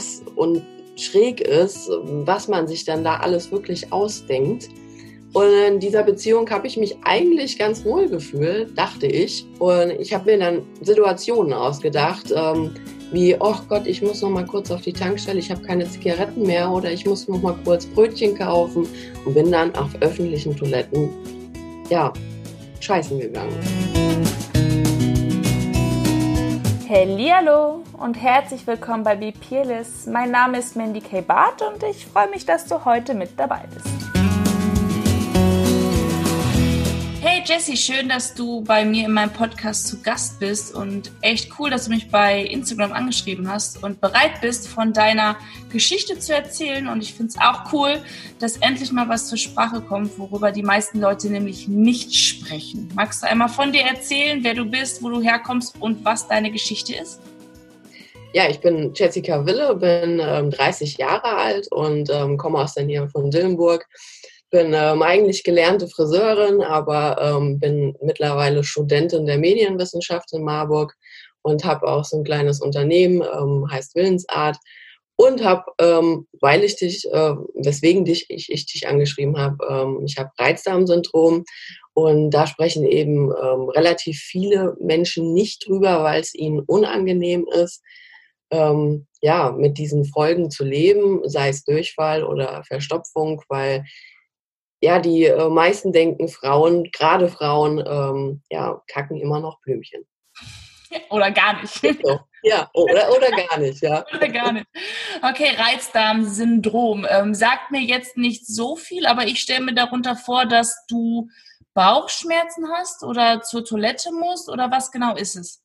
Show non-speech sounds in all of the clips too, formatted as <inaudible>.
krass und schräg ist, was man sich dann da alles wirklich ausdenkt. Und in dieser Beziehung habe ich mich eigentlich ganz wohl gefühlt, dachte ich. Und ich habe mir dann Situationen ausgedacht, ähm, wie, oh Gott, ich muss noch mal kurz auf die Tankstelle, ich habe keine Zigaretten mehr oder ich muss noch mal kurz Brötchen kaufen und bin dann auf öffentlichen Toiletten, ja, scheißen gegangen. Hallo und herzlich willkommen bei Be Peerless. Mein Name ist Mandy K. Barth und ich freue mich, dass du heute mit dabei bist. Hey Jessie, schön, dass du bei mir in meinem Podcast zu Gast bist und echt cool, dass du mich bei Instagram angeschrieben hast und bereit bist, von deiner Geschichte zu erzählen. Und ich finde es auch cool, dass endlich mal was zur Sprache kommt, worüber die meisten Leute nämlich nicht sprechen. Magst du einmal von dir erzählen, wer du bist, wo du herkommst und was deine Geschichte ist? Ja, ich bin Jessica Wille, bin ähm, 30 Jahre alt und ähm, komme aus der Nähe von Dillenburg bin ähm, eigentlich gelernte Friseurin, aber ähm, bin mittlerweile Studentin der Medienwissenschaft in Marburg und habe auch so ein kleines Unternehmen, ähm, heißt Willensart. Und habe, ähm, weil ich dich, äh, weswegen dich, ich, ich dich angeschrieben habe, ähm, ich habe Reizdarmsyndrom und da sprechen eben ähm, relativ viele Menschen nicht drüber, weil es ihnen unangenehm ist, ähm, ja, mit diesen Folgen zu leben, sei es Durchfall oder Verstopfung, weil ja, die äh, meisten denken, Frauen, gerade Frauen, ähm, ja, kacken immer noch Blümchen. <laughs> Oder gar nicht. Ja, oder, oder gar nicht, ja. <laughs> Oder gar nicht. Okay, Reizdarmsyndrom. Ähm, sagt mir jetzt nicht so viel, aber ich stelle mir darunter vor, dass du Bauchschmerzen hast oder zur Toilette musst oder was genau ist es?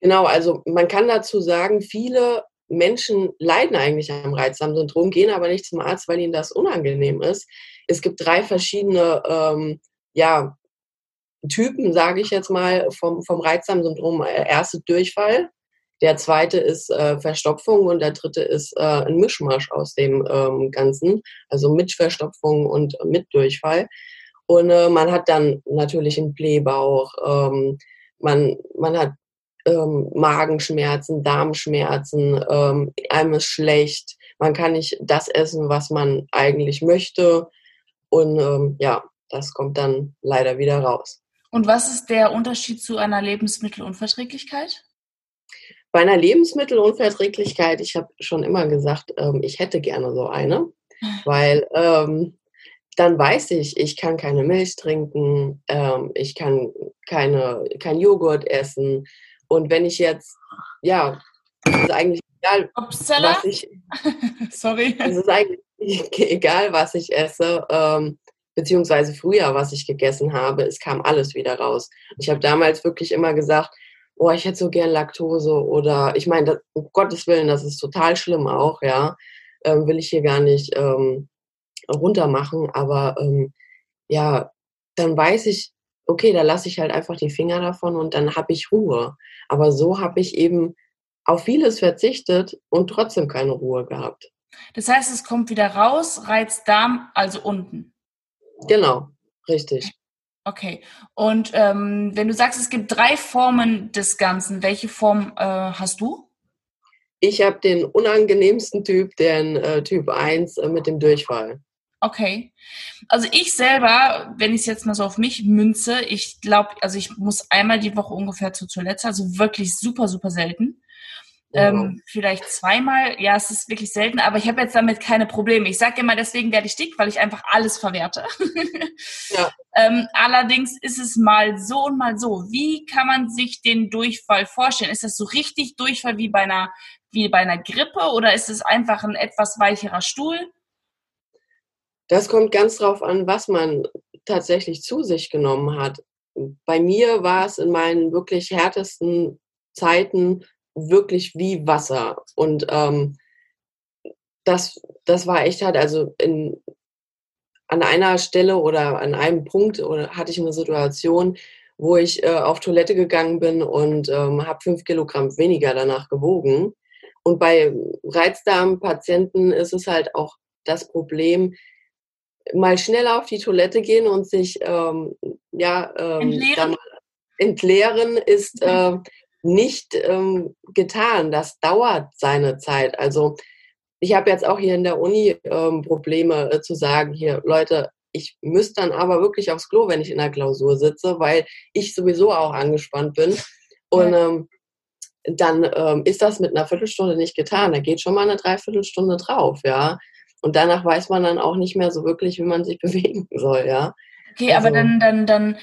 Genau, also man kann dazu sagen, viele Menschen leiden eigentlich am Reizdarmsyndrom, gehen aber nicht zum Arzt, weil ihnen das unangenehm ist. Es gibt drei verschiedene ähm, ja, Typen, sage ich jetzt mal, vom, vom Reizdarmsyndrom. Äh, erste Durchfall, der zweite ist äh, Verstopfung und der dritte ist äh, ein Mischmasch aus dem ähm, Ganzen, also mit Verstopfung und mit Durchfall. Und äh, man hat dann natürlich einen Blähbauch, ähm, man, man hat ähm, Magenschmerzen, Darmschmerzen, ähm, einem ist schlecht, man kann nicht das essen, was man eigentlich möchte. Und ähm, ja, das kommt dann leider wieder raus. Und was ist der Unterschied zu einer Lebensmittelunverträglichkeit? Bei einer Lebensmittelunverträglichkeit, ich habe schon immer gesagt, ähm, ich hätte gerne so eine, <laughs> weil ähm, dann weiß ich, ich kann keine Milch trinken, ähm, ich kann keine, kein Joghurt essen, und wenn ich jetzt, ja, es ist eigentlich egal, Upsala? was ich. <laughs> Sorry. Es ist eigentlich <laughs> egal, was ich esse, ähm, beziehungsweise früher, was ich gegessen habe, es kam alles wieder raus. Ich habe damals wirklich immer gesagt, oh, ich hätte so gern Laktose oder ich meine, um Gottes Willen, das ist total schlimm auch, ja. Ähm, will ich hier gar nicht ähm, runter machen, aber ähm, ja, dann weiß ich, okay, da lasse ich halt einfach die Finger davon und dann habe ich Ruhe. Aber so habe ich eben auf vieles verzichtet und trotzdem keine Ruhe gehabt. Das heißt, es kommt wieder raus, Reizdarm, also unten. Genau, richtig. Okay. Und ähm, wenn du sagst, es gibt drei Formen des Ganzen, welche Form äh, hast du? Ich habe den unangenehmsten Typ, den äh, Typ 1 äh, mit dem Durchfall. Okay. Also ich selber, wenn ich es jetzt mal so auf mich münze, ich glaube, also ich muss einmal die Woche ungefähr zur Toilette, also wirklich super, super selten. Ähm, vielleicht zweimal, ja, es ist wirklich selten, aber ich habe jetzt damit keine Probleme. Ich sage immer, deswegen werde ich dick, weil ich einfach alles verwerte. ja. <laughs> ähm, allerdings ist es mal so und mal so. Wie kann man sich den Durchfall vorstellen? Ist das so richtig Durchfall wie bei einer, wie bei einer Grippe oder ist es einfach ein etwas weicherer Stuhl? Das kommt ganz drauf an, was man tatsächlich zu sich genommen hat. Bei mir war es in meinen wirklich härtesten Zeiten wirklich wie Wasser. Und ähm, das, das war echt halt, also in, an einer Stelle oder an einem Punkt oder hatte ich eine Situation, wo ich äh, auf Toilette gegangen bin und ähm, habe fünf Kilogramm weniger danach gewogen. Und bei Reizdarmpatienten ist es halt auch das Problem, mal schnell auf die Toilette gehen und sich ähm, ja, ähm, entleeren. entleeren ist äh, nicht ähm, getan. Das dauert seine Zeit. Also ich habe jetzt auch hier in der Uni ähm, Probleme äh, zu sagen, hier, Leute, ich müsste dann aber wirklich aufs Klo, wenn ich in der Klausur sitze, weil ich sowieso auch angespannt bin. Und ähm, dann ähm, ist das mit einer Viertelstunde nicht getan. Da geht schon mal eine Dreiviertelstunde drauf, ja. Und danach weiß man dann auch nicht mehr so wirklich, wie man sich <laughs> bewegen soll, ja. Okay, also, aber dann, dann, dann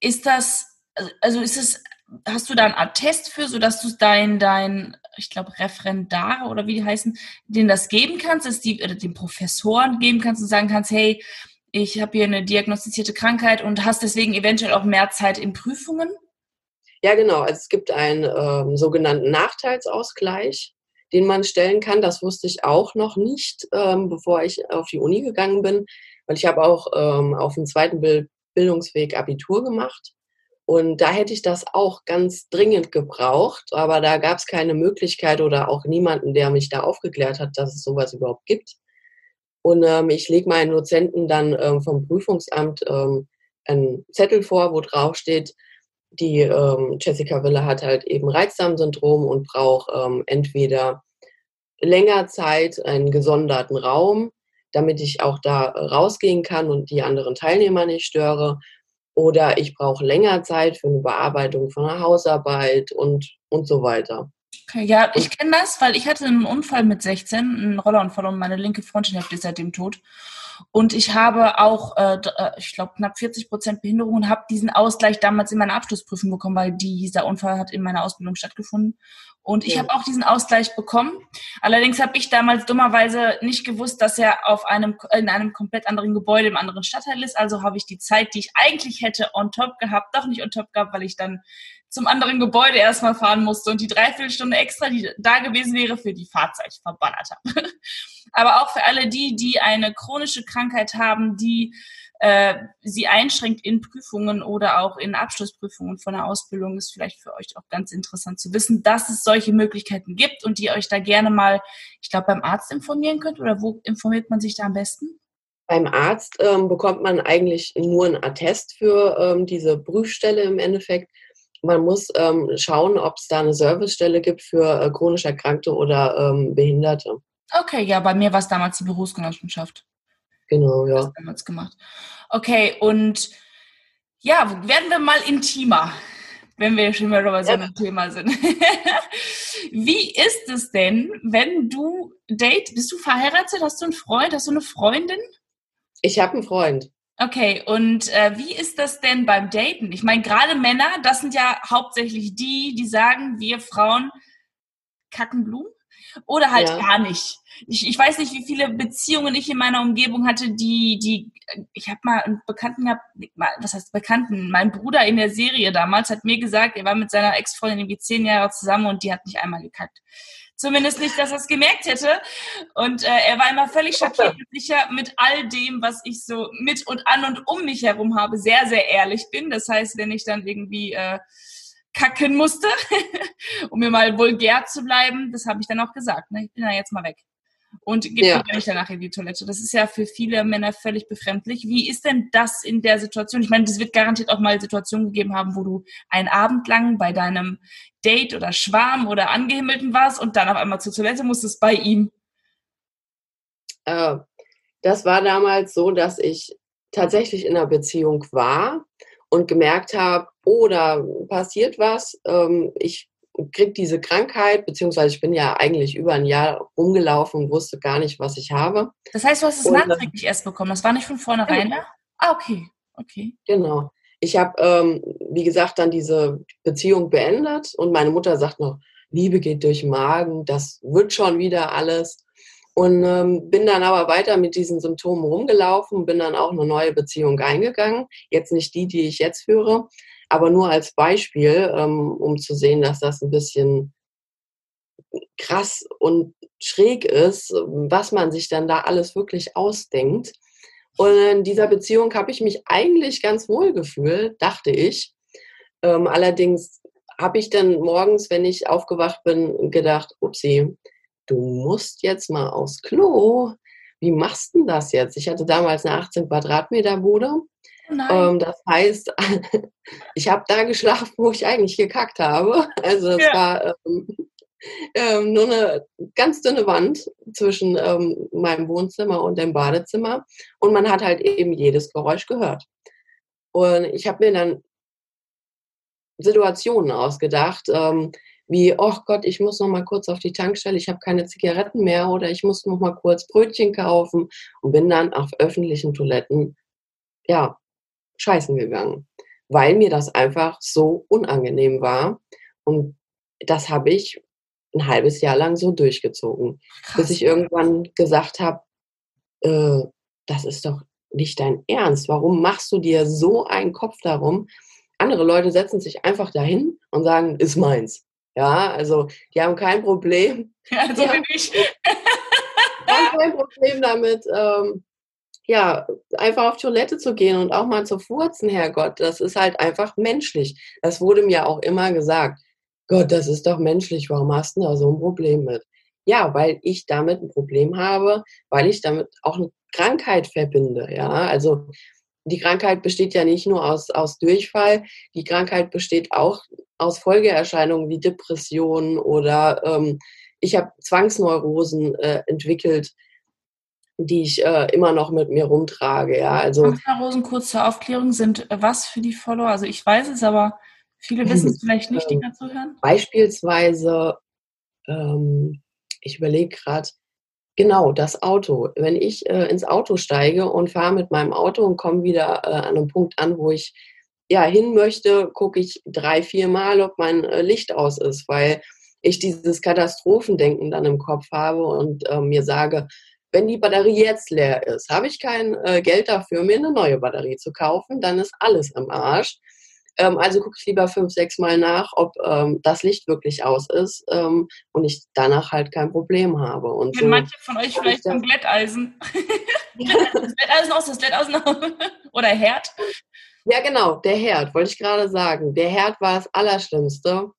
ist das, also ist es, hast du da einen Attest für, sodass du dein, dein, ich glaube, Referendar oder wie die heißen, denen das geben kannst, dass die, oder den Professoren geben kannst und sagen kannst, hey, ich habe hier eine diagnostizierte Krankheit und hast deswegen eventuell auch mehr Zeit in Prüfungen? Ja, genau. Also es gibt einen ähm, sogenannten Nachteilsausgleich, den man stellen kann. Das wusste ich auch noch nicht, ähm, bevor ich auf die Uni gegangen bin, weil ich habe auch ähm, auf dem zweiten Bildungsweg Abitur gemacht. Und da hätte ich das auch ganz dringend gebraucht, aber da gab es keine Möglichkeit oder auch niemanden, der mich da aufgeklärt hat, dass es sowas überhaupt gibt. Und ähm, ich lege meinen Dozenten dann ähm, vom Prüfungsamt ähm, einen Zettel vor, wo drauf steht, die ähm, Jessica Wille hat halt eben Reizdarmsyndrom und braucht ähm, entweder länger Zeit, einen gesonderten Raum, damit ich auch da rausgehen kann und die anderen Teilnehmer nicht störe. Oder ich brauche länger Zeit für eine Bearbeitung von einer Hausarbeit und, und so weiter. Okay, ja, ich kenne das, weil ich hatte einen Unfall mit 16, einen Rollerunfall und meine linke Fronthälfte ist seitdem tot. Und ich habe auch, äh, äh ich glaube, knapp 40 Prozent Behinderung und habe diesen Ausgleich damals in meiner Abschlussprüfung bekommen, weil dieser Unfall hat in meiner Ausbildung stattgefunden. Und ich ja. habe auch diesen Ausgleich bekommen. Allerdings habe ich damals dummerweise nicht gewusst, dass er auf einem, in einem komplett anderen Gebäude im anderen Stadtteil ist. Also habe ich die Zeit, die ich eigentlich hätte on top gehabt, doch nicht on top gehabt, weil ich dann zum anderen Gebäude erstmal fahren musste und die Dreiviertelstunde extra, die da gewesen wäre, für die Fahrzeit verballert habe. <laughs> Aber auch für alle die, die eine chronische Krankheit haben, die äh, sie einschränkt in Prüfungen oder auch in Abschlussprüfungen von der Ausbildung, ist vielleicht für euch auch ganz interessant zu wissen, dass es solche Möglichkeiten gibt und die euch da gerne mal, ich glaube, beim Arzt informieren könnt. Oder wo informiert man sich da am besten? Beim Arzt ähm, bekommt man eigentlich nur einen Attest für ähm, diese Prüfstelle im Endeffekt man muss ähm, schauen, ob es da eine Servicestelle gibt für äh, chronisch Erkrankte oder ähm, Behinderte. Okay, ja, bei mir war es damals die Berufsgenossenschaft. Genau, ja. Das damals gemacht. Okay, und ja, werden wir mal intimer, wenn wir schon mal über so ein Thema sind. <laughs> Wie ist es denn, wenn du date, bist du verheiratet? Hast du einen Freund? Hast du eine Freundin? Ich habe einen Freund. Okay, und äh, wie ist das denn beim Daten? Ich meine, gerade Männer, das sind ja hauptsächlich die, die sagen, wir Frauen kacken Blumen oder halt ja. gar nicht. Ich, ich weiß nicht, wie viele Beziehungen ich in meiner Umgebung hatte, die, die, ich habe mal einen Bekannten gehabt, was heißt Bekannten? Mein Bruder in der Serie damals hat mir gesagt, er war mit seiner Ex-Freundin irgendwie zehn Jahre zusammen und die hat nicht einmal gekackt. Zumindest nicht, dass er es gemerkt hätte. Und äh, er war immer völlig schockiert und sicher mit all dem, was ich so mit und an und um mich herum habe, sehr, sehr ehrlich bin. Das heißt, wenn ich dann irgendwie äh, kacken musste, <laughs> um mir mal vulgär zu bleiben, das habe ich dann auch gesagt. Ne? Ich bin da jetzt mal weg und geht ja. nicht danach in die Toilette. Das ist ja für viele Männer völlig befremdlich. Wie ist denn das in der Situation? Ich meine, es wird garantiert auch mal Situationen gegeben haben, wo du einen Abend lang bei deinem Date oder Schwarm oder Angehimmelten warst und dann auf einmal zur Toilette musstest bei ihm. Äh, das war damals so, dass ich tatsächlich in einer Beziehung war und gemerkt habe, oh, da passiert was. Ähm, ich kriege diese Krankheit, beziehungsweise ich bin ja eigentlich über ein Jahr rumgelaufen und wusste gar nicht, was ich habe. Das heißt, du hast es und, nachträglich erst bekommen. Das war nicht von vornherein, genau. Ah, okay. Okay. Genau. Ich habe, ähm, wie gesagt, dann diese Beziehung beendet und meine Mutter sagt noch, Liebe geht durch den Magen, das wird schon wieder alles. Und ähm, bin dann aber weiter mit diesen Symptomen rumgelaufen, bin dann auch eine neue Beziehung eingegangen. Jetzt nicht die, die ich jetzt führe, aber nur als Beispiel, ähm, um zu sehen, dass das ein bisschen krass und schräg ist, was man sich dann da alles wirklich ausdenkt. Und in dieser Beziehung habe ich mich eigentlich ganz wohl gefühlt, dachte ich. Ähm, allerdings habe ich dann morgens, wenn ich aufgewacht bin, gedacht, upsie, du musst jetzt mal aufs Klo. Wie machst du das jetzt? Ich hatte damals eine 18 Quadratmeter Bude ähm, das heißt, <laughs> ich habe da geschlafen, wo ich eigentlich gekackt habe. Also es ja. war ähm, ähm, nur eine ganz dünne Wand, zwischen ähm, meinem Wohnzimmer und dem Badezimmer und man hat halt eben jedes Geräusch gehört. Und ich habe mir dann Situationen ausgedacht, ähm, wie, oh Gott, ich muss noch mal kurz auf die Tankstelle, ich habe keine Zigaretten mehr oder ich muss noch mal kurz Brötchen kaufen und bin dann auf öffentlichen Toiletten, ja, scheißen gegangen, weil mir das einfach so unangenehm war und das habe ich ein halbes Jahr lang so durchgezogen, Krass. bis ich irgendwann gesagt habe, äh, das ist doch nicht dein Ernst. Warum machst du dir so einen Kopf darum? Andere Leute setzen sich einfach dahin und sagen, ist meins. Ja, also die haben kein Problem. <laughs> Ja, so bin ich. haben kein Problem damit, ähm, ja, einfach auf Toilette zu gehen und auch mal zu furzen, Herrgott. Das ist halt einfach menschlich. Das wurde mir auch immer gesagt. Gott, das ist doch menschlich, warum hast du da so ein Problem mit? Ja, weil ich damit ein Problem habe, weil ich damit auch eine Krankheit verbinde. Ja, also die Krankheit besteht ja nicht nur aus, aus Durchfall, die Krankheit besteht auch aus Folgeerscheinungen wie Depressionen oder ähm, ich habe Zwangsneurosen äh, entwickelt, die ich äh, immer noch mit mir rumtrage. Ja, also Zwangsneurosen kurz zur Aufklärung sind äh, was für die Follower? Also ich weiß es, aber Viele wissen es vielleicht nicht, die dazu hören. Beispielsweise, ähm, ich überlege gerade, genau, das Auto. Wenn ich äh, ins Auto steige und fahre mit meinem Auto und komme wieder äh, an einem Punkt an, wo ich ja hin möchte, gucke ich drei, vier Mal, ob mein äh, Licht aus ist, weil ich dieses Katastrophendenken dann im Kopf habe und äh, mir sage, wenn die Batterie jetzt leer ist, habe ich kein äh, Geld dafür, mir eine neue Batterie zu kaufen, dann ist alles im Arsch. Ähm, also gucke ich lieber fünf, sechs Mal nach, ob ähm, das Licht wirklich aus ist ähm, und ich danach halt kein Problem habe. Und Wenn so manche von euch vielleicht vom Glätteisen. <laughs> das Glätteisen aus, das Glätteisen aus. <laughs> Oder Herd. Ja, genau, der Herd, wollte ich gerade sagen. Der Herd war das Allerschlimmste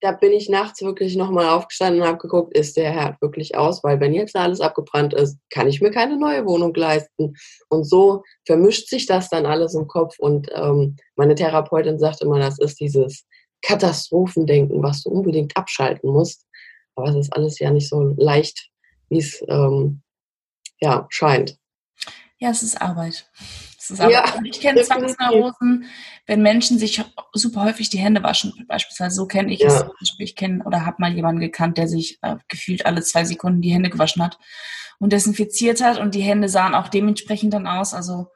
da bin ich nachts wirklich nochmal aufgestanden und habe geguckt, ist der Herd wirklich aus? Weil wenn jetzt alles abgebrannt ist, kann ich mir keine neue Wohnung leisten. Und so vermischt sich das dann alles im Kopf. Und ähm, meine Therapeutin sagt immer, das ist dieses Katastrophendenken, was du unbedingt abschalten musst. Aber es ist alles ja nicht so leicht, wie es ähm, ja, scheint. Ja, es ist Arbeit. Arbeit. Ja, ich kenne Zwangsneurosen, wenn Menschen sich super häufig die Hände waschen, beispielsweise. So kenne ich ja. es. Ich kenne oder habe mal jemanden gekannt, der sich äh, gefühlt alle zwei Sekunden die Hände gewaschen hat und desinfiziert hat und die Hände sahen auch dementsprechend dann aus. Also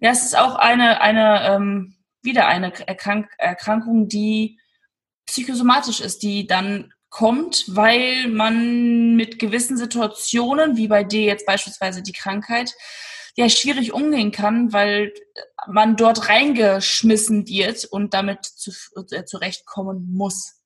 ja, es ist auch eine, eine ähm, wieder eine Erkrank Erkrankung, die psychosomatisch ist, die dann kommt, weil man mit gewissen Situationen, wie bei dir jetzt beispielsweise die Krankheit, ja schwierig umgehen kann, weil man dort reingeschmissen wird und damit zu, äh, zurechtkommen muss.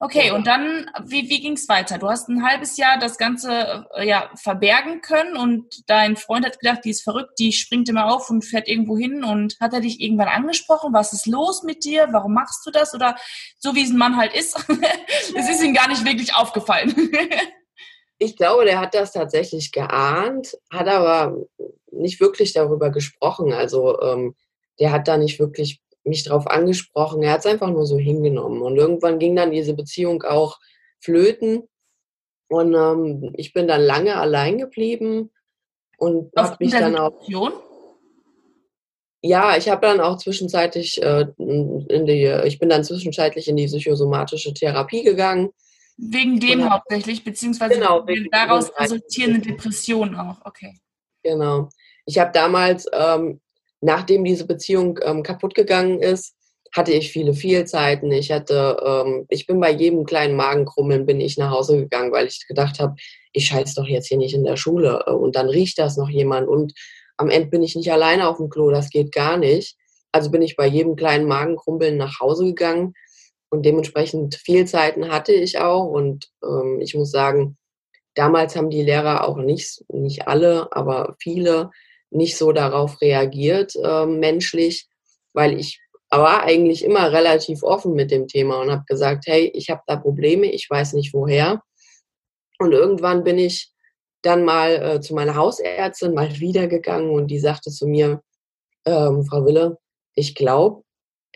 Okay, und dann, wie, wie ging es weiter? Du hast ein halbes Jahr das Ganze äh, ja, verbergen können und dein Freund hat gedacht, die ist verrückt, die springt immer auf und fährt irgendwo hin und hat er dich irgendwann angesprochen? Was ist los mit dir? Warum machst du das? Oder so wie es ein Mann halt ist, <laughs> es ist ihm gar nicht wirklich aufgefallen. <laughs> ich glaube, der hat das tatsächlich geahnt, hat aber nicht wirklich darüber gesprochen. Also ähm, der hat da nicht wirklich mich drauf angesprochen. Er hat es einfach nur so hingenommen. Und irgendwann ging dann diese Beziehung auch flöten. Und ähm, ich bin dann lange allein geblieben und habe mich dann auch. Ja, ich habe dann auch zwischenzeitlich äh, in die, ich bin dann zwischenzeitlich in die psychosomatische Therapie gegangen. Wegen dem hauptsächlich, beziehungsweise genau, wegen daraus resultierende Depressionen auch, okay. Genau. Ich habe damals, ähm, nachdem diese Beziehung ähm, kaputt gegangen ist, hatte ich viele Fehlzeiten. Ich hatte, ähm, ich bin bei jedem kleinen Magenkrummeln bin ich nach Hause gegangen, weil ich gedacht habe, ich scheiß doch jetzt hier nicht in der Schule äh, und dann riecht das noch jemand und am Ende bin ich nicht alleine auf dem Klo, das geht gar nicht. Also bin ich bei jedem kleinen Magenkrumpeln nach Hause gegangen und dementsprechend Fehlzeiten hatte ich auch und ähm, ich muss sagen, damals haben die Lehrer auch nicht, nicht alle, aber viele nicht so darauf reagiert, äh, menschlich, weil ich war eigentlich immer relativ offen mit dem Thema und habe gesagt, hey, ich habe da Probleme, ich weiß nicht woher. Und irgendwann bin ich dann mal äh, zu meiner Hausärztin mal wiedergegangen und die sagte zu mir, ähm, Frau Wille, ich glaube,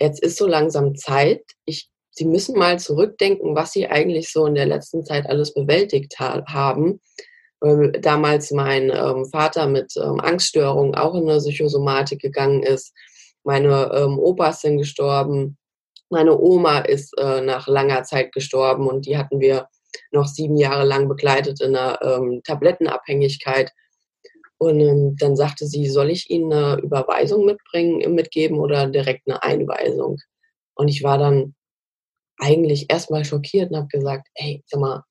jetzt ist so langsam Zeit. Ich, Sie müssen mal zurückdenken, was Sie eigentlich so in der letzten Zeit alles bewältigt ha haben weil damals mein ähm, Vater mit ähm, Angststörungen auch in eine Psychosomatik gegangen ist. Meine ähm, Opas sind gestorben. Meine Oma ist äh, nach langer Zeit gestorben und die hatten wir noch sieben Jahre lang begleitet in einer ähm, Tablettenabhängigkeit. Und ähm, dann sagte sie, soll ich Ihnen eine Überweisung mitbringen, mitgeben oder direkt eine Einweisung? Und ich war dann eigentlich erstmal schockiert und habe gesagt, hey, sag mal,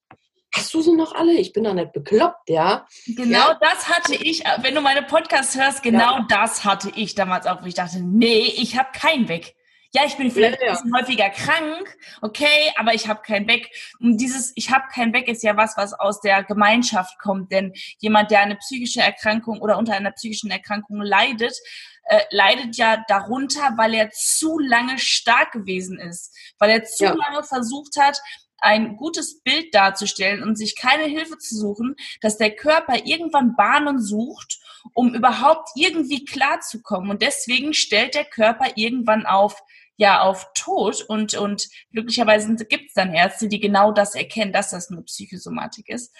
hast du sie noch alle? Ich bin doch nicht bekloppt, ja. Genau ja. das hatte ich, wenn du meine Podcasts hörst, genau ja. das hatte ich damals auch, wo ich dachte, nee, ich habe keinen weg. Ja, ich bin vielleicht ja, ein bisschen häufiger krank, okay, aber ich habe keinen weg. Und dieses Ich habe keinen weg ist ja was, was aus der Gemeinschaft kommt. Denn jemand, der eine psychische Erkrankung oder unter einer psychischen Erkrankung leidet, äh, leidet ja darunter, weil er zu lange stark gewesen ist, weil er zu ja. lange versucht hat, ein gutes Bild darzustellen und sich keine Hilfe zu suchen, dass der Körper irgendwann Bahnen sucht, um überhaupt irgendwie klarzukommen. Und deswegen stellt der Körper irgendwann auf, ja, auf Tod und, und glücklicherweise gibt es dann Ärzte, die genau das erkennen, dass das eine Psychosomatik ist.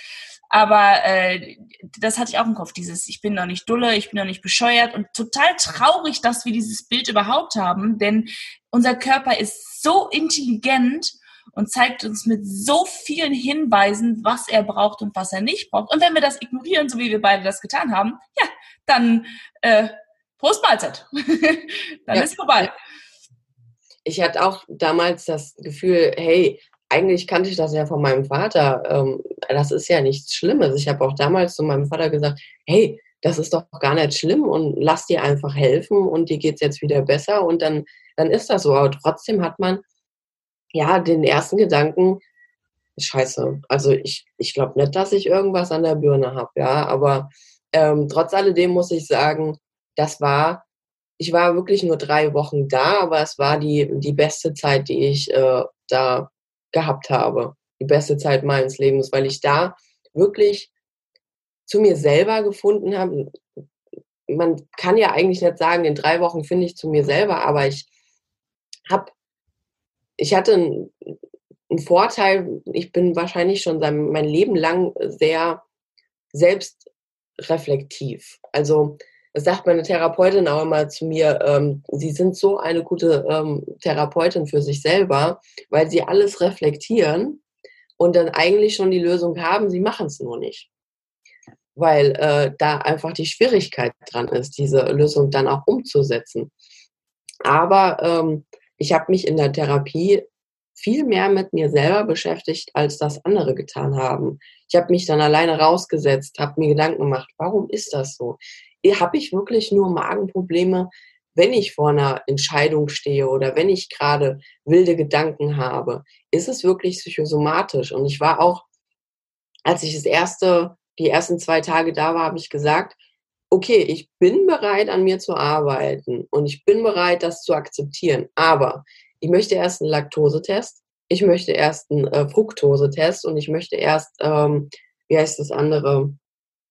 Aber äh, das hatte ich auch im Kopf, dieses Ich bin noch nicht dulle, ich bin noch nicht bescheuert und total traurig, dass wir dieses Bild überhaupt haben, denn unser Körper ist so intelligent und zeigt uns mit so vielen Hinweisen, was er braucht und was er nicht braucht. Und wenn wir das ignorieren, so wie wir beide das getan haben, ja, dann äh, Prost Mahlzeit. <laughs> dann ja. ist vorbei. Ich hatte auch damals das Gefühl, hey, eigentlich kannte ich das ja von meinem Vater. Ähm, das ist ja nichts Schlimmes. Ich habe auch damals zu meinem Vater gesagt, hey, das ist doch gar nicht schlimm und lass dir einfach helfen und dir geht es jetzt wieder besser und dann, dann ist das so. Aber trotzdem hat man ja, den ersten Gedanken, scheiße, also ich, ich glaube nicht, dass ich irgendwas an der Birne habe, ja, aber ähm, trotz alledem muss ich sagen, das war, ich war wirklich nur drei Wochen da, aber es war die, die beste Zeit, die ich äh, da gehabt habe. Die beste Zeit meines Lebens, weil ich da wirklich zu mir selber gefunden habe. Man kann ja eigentlich nicht sagen, in drei Wochen finde ich zu mir selber, aber ich habe ich hatte einen, Vorteil, ich bin wahrscheinlich schon mein Leben lang sehr selbstreflektiv. Also das sagt meine Therapeutin auch immer zu mir, ähm, sie sind so eine gute ähm, Therapeutin für sich selber, weil sie alles reflektieren und dann eigentlich schon die Lösung haben, sie machen es nur nicht. Weil äh, da einfach die Schwierigkeit dran ist, diese Lösung dann auch umzusetzen. Aber ähm, ich habe mich in der Therapie viel mehr mit mir selber beschäftigt, als das andere getan haben. Ich habe mich dann alleine rausgesetzt, habe mir Gedanken gemacht, warum ist das so? Habe ich wirklich nur Magenprobleme, wenn ich vor einer Entscheidung stehe oder wenn ich gerade wilde Gedanken habe? Ist es wirklich psychosomatisch? Und ich war auch, als ich das erste, die ersten zwei Tage da war, habe ich gesagt, okay, ich bin bereit, an mir zu arbeiten und ich bin bereit, das zu akzeptieren. Aber ich möchte erst einen Laktosetest, ich möchte erst einen äh, Fructosetest und ich möchte erst, ähm, wie heißt das andere,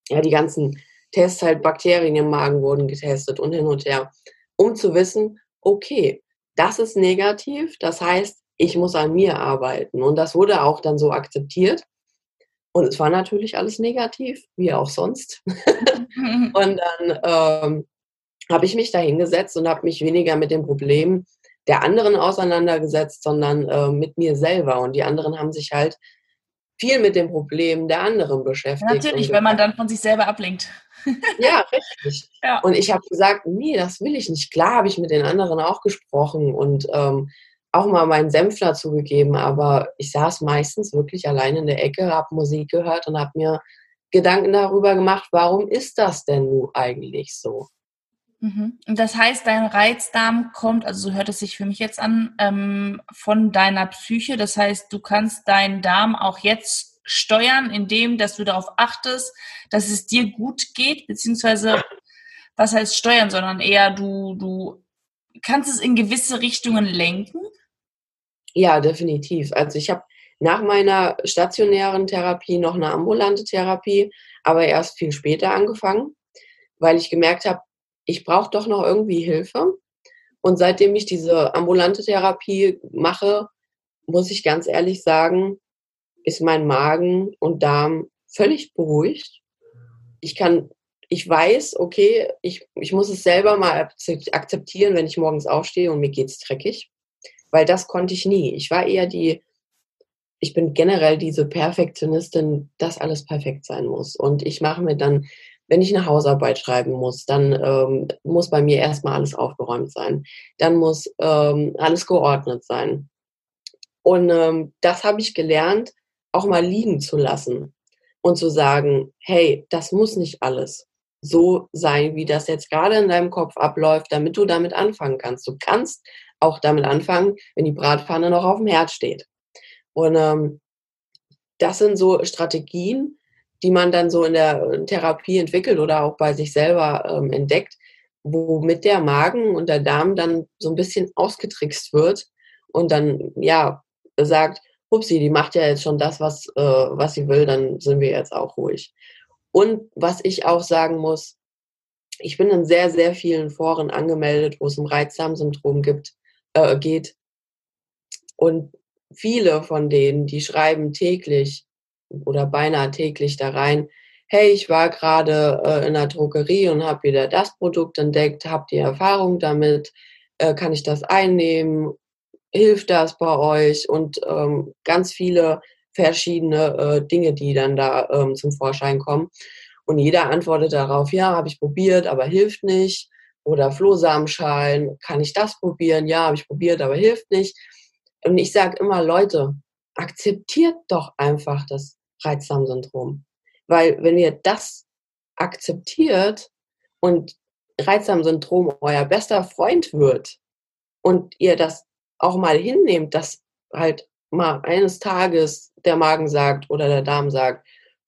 ja, die ganzen Tests, halt Bakterien im Magen wurden getestet und hin und her, um zu wissen, okay, das ist negativ, das heißt, ich muss an mir arbeiten. Und das wurde auch dann so akzeptiert. Und es war natürlich alles negativ, wie auch sonst. <laughs> und dann ähm, habe ich mich da hingesetzt und habe mich weniger mit dem Problem der anderen auseinandergesetzt, sondern äh, mit mir selber. Und die anderen haben sich halt viel mit dem Problem der anderen beschäftigt. Natürlich, wenn man dann von sich selber ablenkt. ja, richtig. Ja. Und ich habe gesagt, nee, das will ich nicht. Klar habe ich mit den anderen auch gesprochen und ähm, auch mal meinen Senf dazu aber ich saß meistens wirklich allein in der Ecke, habe Musik gehört und habe mir Gedanken darüber gemacht, warum ist das denn nun eigentlich so? Mhm. Und das heißt, dein Reizdarm kommt, also so hört es sich für mich jetzt an, ähm, von deiner Psyche. Das heißt, du kannst deinen Darm auch jetzt steuern, indem, dass du darauf achtest, dass es dir gut geht, beziehungsweise, was heißt steuern, sondern eher du, du kannst es in gewisse Richtungen lenken. Ja, definitiv. Also ich habe nach meiner stationären Therapie noch eine ambulante Therapie, aber erst viel später angefangen, weil ich gemerkt habe, ich brauche doch noch irgendwie Hilfe. Und seitdem ich diese ambulante Therapie mache, muss ich ganz ehrlich sagen, ist mein Magen und Darm völlig beruhigt. ich kann, ich weiß, okay, ich, ich muss es selber mal akzeptieren, wenn ich morgens aufstehe und mir geht's dreckig. Weil das konnte ich nie. Ich war eher die, ich bin generell diese Perfektionistin, dass alles perfekt sein muss. Und ich mache mir dann, wenn ich eine Hausarbeit schreiben muss, dann ähm, muss bei mir erstmal alles aufgeräumt sein. Dann muss ähm, alles geordnet sein. Und ähm, das habe ich gelernt, auch mal liegen zu lassen und zu sagen, hey, das muss nicht alles so sein, wie das jetzt gerade in deinem Kopf abläuft, damit du damit anfangen kannst. Du kannst auch damit anfangen, wenn die Bratpfanne noch auf dem Herd steht. Und ähm, das sind so Strategien, die man dann so in der Therapie entwickelt oder auch bei sich selber ähm, entdeckt, womit der Magen und der Darm dann so ein bisschen ausgetrickst wird und dann ja sagt, upsi, die macht ja jetzt schon das, was, äh, was sie will, dann sind wir jetzt auch ruhig. Und was ich auch sagen muss, ich bin in sehr, sehr vielen Foren angemeldet, wo es um Reizdarmsyndrom gibt, äh, geht. Und viele von denen, die schreiben täglich oder beinahe täglich da rein, hey, ich war gerade äh, in der Drogerie und habe wieder das Produkt entdeckt, habt ihr Erfahrung damit, äh, kann ich das einnehmen, hilft das bei euch und ähm, ganz viele verschiedene äh, Dinge, die dann da ähm, zum Vorschein kommen. Und jeder antwortet darauf, ja, habe ich probiert, aber hilft nicht. Oder Flohsamenschalen, kann ich das probieren? Ja, habe ich probiert, aber hilft nicht. Und ich sage immer, Leute, akzeptiert doch einfach das Reizdarmsyndrom. Weil wenn ihr das akzeptiert und Reizdarmsyndrom euer bester Freund wird und ihr das auch mal hinnehmt, dass halt mal eines Tages der Magen sagt oder der Darm sagt,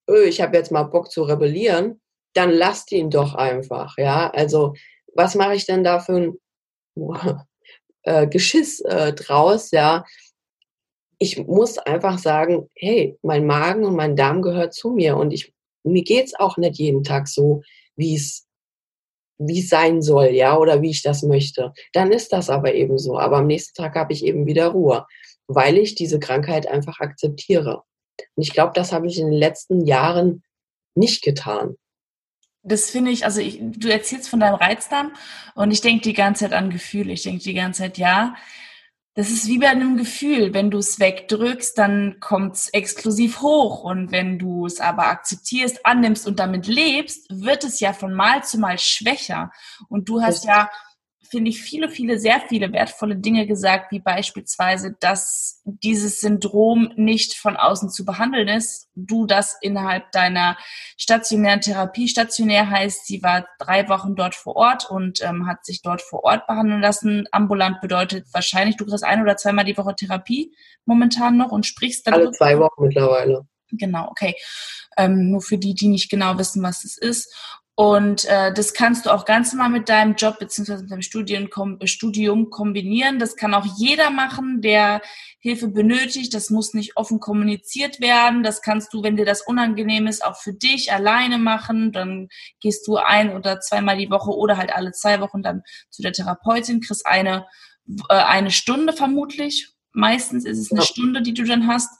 öh, ich habe jetzt mal Bock zu rebellieren, dann lasst ihn doch einfach, ja. Also was mache ich denn da für ein <laughs> äh, Geschiss äh, draus, ja? Ich muss einfach sagen, hey, mein Magen und mein Darm gehört zu mir und ich mir geht's auch nicht jeden Tag so, wie es wie es sein soll, ja, oder wie ich das möchte. Dann ist das aber eben so. Aber am nächsten Tag habe ich eben wieder Ruhe, weil ich diese Krankheit einfach akzeptiere. Und ich glaube, das habe ich in den letzten Jahren nicht getan. Das finde ich, also ich, du erzählst von deinem Reizdarm und ich denke die ganze Zeit an Gefühle. Ich denke die ganze Zeit, ja, das ist wie bei einem Gefühl. Wenn du es wegdrückst, dann kommt es exklusiv hoch. Und wenn du es aber akzeptierst, annimmst und damit lebst, wird es ja von Mal zu Mal schwächer. Und du hast ja finde ich, viele, viele, sehr viele wertvolle Dinge gesagt, wie beispielsweise, dass dieses Syndrom nicht von außen zu behandeln ist. Du das innerhalb deiner stationären Therapie, stationär heißt, sie war drei Wochen dort vor Ort und ähm, hat sich dort vor Ort behandeln lassen. Ambulant bedeutet wahrscheinlich, du kriegst ein oder zweimal die Woche Therapie momentan noch und sprichst dann. Alle zwei Wochen mittlerweile. Genau, okay. Ähm, nur für die, die nicht genau wissen, was es ist. Und äh, das kannst du auch ganz normal mit deinem Job beziehungsweise mit deinem Studium, kom Studium kombinieren. Das kann auch jeder machen, der Hilfe benötigt. Das muss nicht offen kommuniziert werden. Das kannst du, wenn dir das unangenehm ist, auch für dich alleine machen. Dann gehst du ein oder zweimal die Woche oder halt alle zwei Wochen dann zu der Therapeutin, kriegst eine, äh, eine Stunde vermutlich. Meistens ist es eine Stunde, die du dann hast.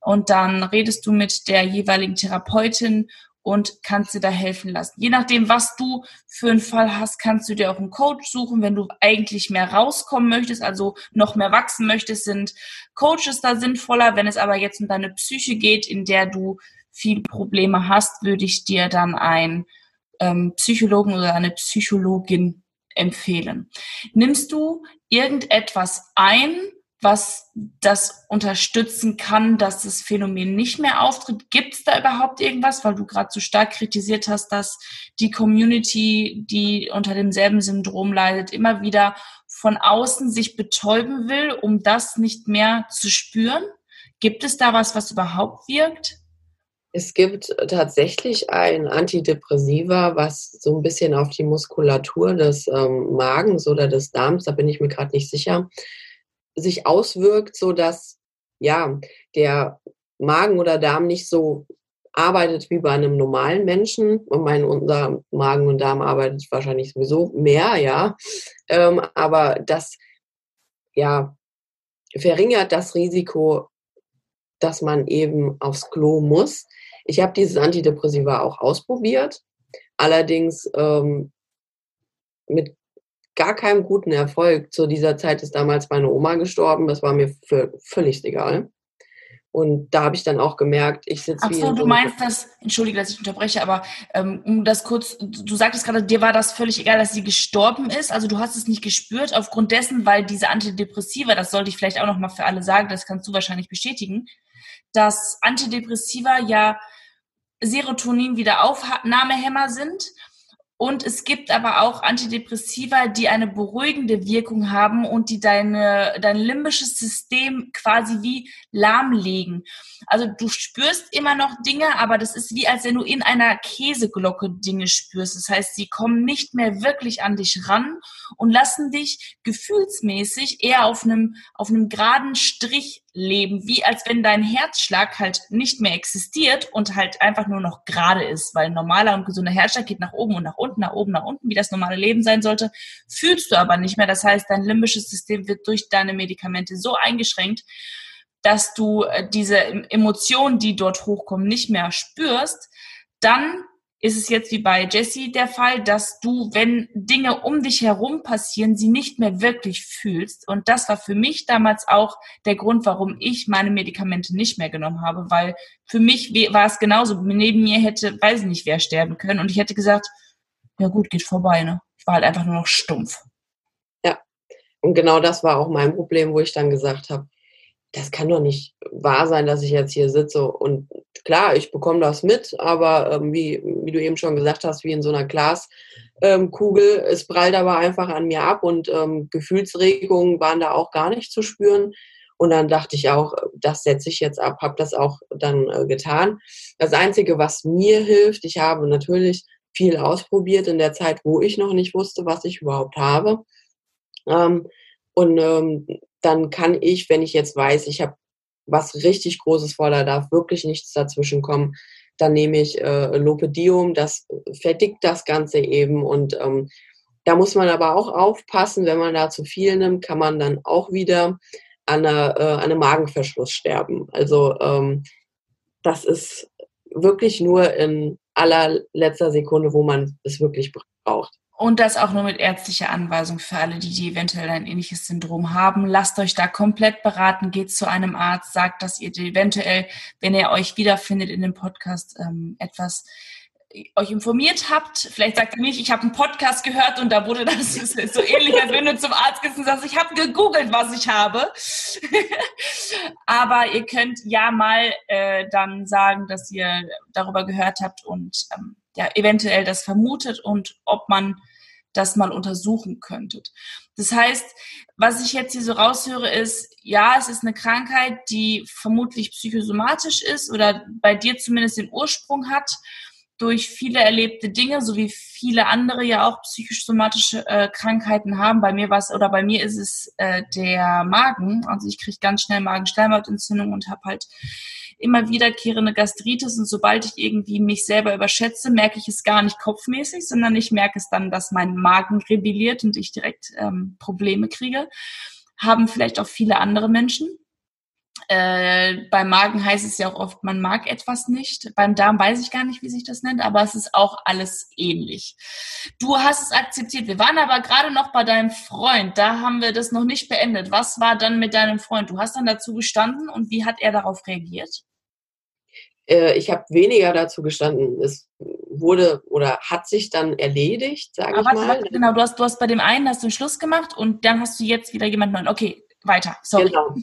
Und dann redest du mit der jeweiligen Therapeutin und kannst dir da helfen lassen. Je nachdem, was du für einen Fall hast, kannst du dir auch einen Coach suchen. Wenn du eigentlich mehr rauskommen möchtest, also noch mehr wachsen möchtest, sind Coaches da sinnvoller. Wenn es aber jetzt um deine Psyche geht, in der du viel Probleme hast, würde ich dir dann einen ähm, Psychologen oder eine Psychologin empfehlen. Nimmst du irgendetwas ein, was das unterstützen kann, dass das Phänomen nicht mehr auftritt? Gibt es da überhaupt irgendwas, weil du gerade so stark kritisiert hast, dass die Community, die unter demselben Syndrom leidet, immer wieder von außen sich betäuben will, um das nicht mehr zu spüren? Gibt es da was, was überhaupt wirkt? Es gibt tatsächlich ein Antidepressiva, was so ein bisschen auf die Muskulatur des ähm, Magens oder des Darms, da bin ich mir gerade nicht sicher, sich auswirkt, so dass ja der Magen oder Darm nicht so arbeitet wie bei einem normalen Menschen. Und mein unser Magen und Darm arbeitet wahrscheinlich sowieso mehr, ja. Ähm, aber das ja verringert das Risiko, dass man eben aufs Klo muss. Ich habe dieses Antidepressiva auch ausprobiert allerdings ähm, mit gar keinem guten Erfolg. Zu dieser Zeit ist damals meine Oma gestorben. Das war mir völlig egal. Und da habe ich dann auch gemerkt, ich sitze wie. Ach so, du meinst das, entschuldige, dass ich unterbreche, aber ähm, um das kurz, du sagtest gerade, dir war das völlig egal, dass sie gestorben ist. Also du hast es nicht gespürt, aufgrund dessen, weil diese Antidepressiva, das sollte ich vielleicht auch nochmal für alle sagen, das kannst du wahrscheinlich bestätigen, dass Antidepressiva ja Serotonin-Wiederaufnahmehämmer sind und es gibt aber auch Antidepressiva, die eine beruhigende Wirkung haben und die deine, dein limbisches System quasi wie lahmlegen. Also du spürst immer noch Dinge, aber das ist wie als wenn du in einer Käseglocke Dinge spürst. Das heißt, sie kommen nicht mehr wirklich an dich ran und lassen dich gefühlsmäßig eher auf einem, auf einem geraden Strich leben, wie als wenn dein Herzschlag halt nicht mehr existiert und halt einfach nur noch gerade ist, weil ein normaler und gesunder Herzschlag geht nach oben und nach unten, nach oben, nach unten, wie das normale Leben sein sollte, fühlst du aber nicht mehr. Das heißt, dein limbisches System wird durch deine Medikamente so eingeschränkt, dass du äh, diese Emotionen, die dort hochkommen, nicht mehr spürst, dann ist es jetzt wie bei Jesse der Fall, dass du, wenn Dinge um dich herum passieren, sie nicht mehr wirklich fühlst. Und das war für mich damals auch der Grund, warum ich meine Medikamente nicht mehr genommen habe, weil für mich war es genauso. Neben mir hätte, weiß ich nicht, wer sterben können. Und ich hätte gesagt, ja gut, geht vorbei, ne? Ich war halt einfach nur noch stumpf. Ja. Und genau das war auch mein Problem, wo ich dann gesagt habe, das kann doch nicht wahr sein, dass ich jetzt hier sitze und klar, ich bekomme das mit, aber ähm, wie, wie du eben schon gesagt hast, wie in so einer Glaskugel, ähm, es prallt aber einfach an mir ab und ähm, Gefühlsregungen waren da auch gar nicht zu spüren. Und dann dachte ich auch, das setze ich jetzt ab, habe das auch dann äh, getan. Das Einzige, was mir hilft, ich habe natürlich viel ausprobiert in der Zeit, wo ich noch nicht wusste, was ich überhaupt habe. Ähm, und ähm, dann kann ich, wenn ich jetzt weiß, ich habe was richtig Großes vor, da darf wirklich nichts dazwischen kommen, dann nehme ich äh, Lopedium, das verdickt das Ganze eben und ähm, da muss man aber auch aufpassen, wenn man da zu viel nimmt, kann man dann auch wieder an, einer, äh, einem Magenverschluss sterben. Also ähm, das ist wirklich nur in allerletzter Sekunde, wo man es wirklich braucht. Und das auch nur mit ärztlicher Anweisung für alle, die, die eventuell ein ähnliches Syndrom haben. Lasst euch da komplett beraten, geht zu einem Arzt, sagt, dass ihr eventuell, wenn ihr euch wiederfindet in dem Podcast, ähm, etwas euch informiert habt. Vielleicht sagt ihr nicht, ich habe einen Podcast gehört und da wurde das <laughs> so ähnlich, als wenn du zum Arzt gehst und sagst, ich habe gegoogelt, was ich habe. <laughs> Aber ihr könnt ja mal äh, dann sagen, dass ihr darüber gehört habt und ähm, ja eventuell das vermutet und ob man das mal untersuchen könntet. Das heißt, was ich jetzt hier so raushöre, ist, ja, es ist eine Krankheit, die vermutlich psychosomatisch ist oder bei dir zumindest den Ursprung hat durch viele erlebte Dinge, so wie viele andere ja auch psychisch-somatische äh, Krankheiten haben. Bei mir war oder bei mir ist es äh, der Magen. Also ich kriege ganz schnell Magenschleimhautentzündung und habe halt immer wiederkehrende Gastritis. Und sobald ich irgendwie mich selber überschätze, merke ich es gar nicht kopfmäßig, sondern ich merke es dann, dass mein Magen rebelliert und ich direkt ähm, Probleme kriege. Haben vielleicht auch viele andere Menschen. Äh, beim Magen heißt es ja auch oft, man mag etwas nicht. Beim Darm weiß ich gar nicht, wie sich das nennt, aber es ist auch alles ähnlich. Du hast es akzeptiert. Wir waren aber gerade noch bei deinem Freund. Da haben wir das noch nicht beendet. Was war dann mit deinem Freund? Du hast dann dazu gestanden und wie hat er darauf reagiert? Äh, ich habe weniger dazu gestanden. Es wurde oder hat sich dann erledigt, sage ich mal. Warte, genau, du hast, du hast bei dem einen hast du einen Schluss gemacht und dann hast du jetzt wieder jemand neuen. Okay, weiter. Sorry. Genau.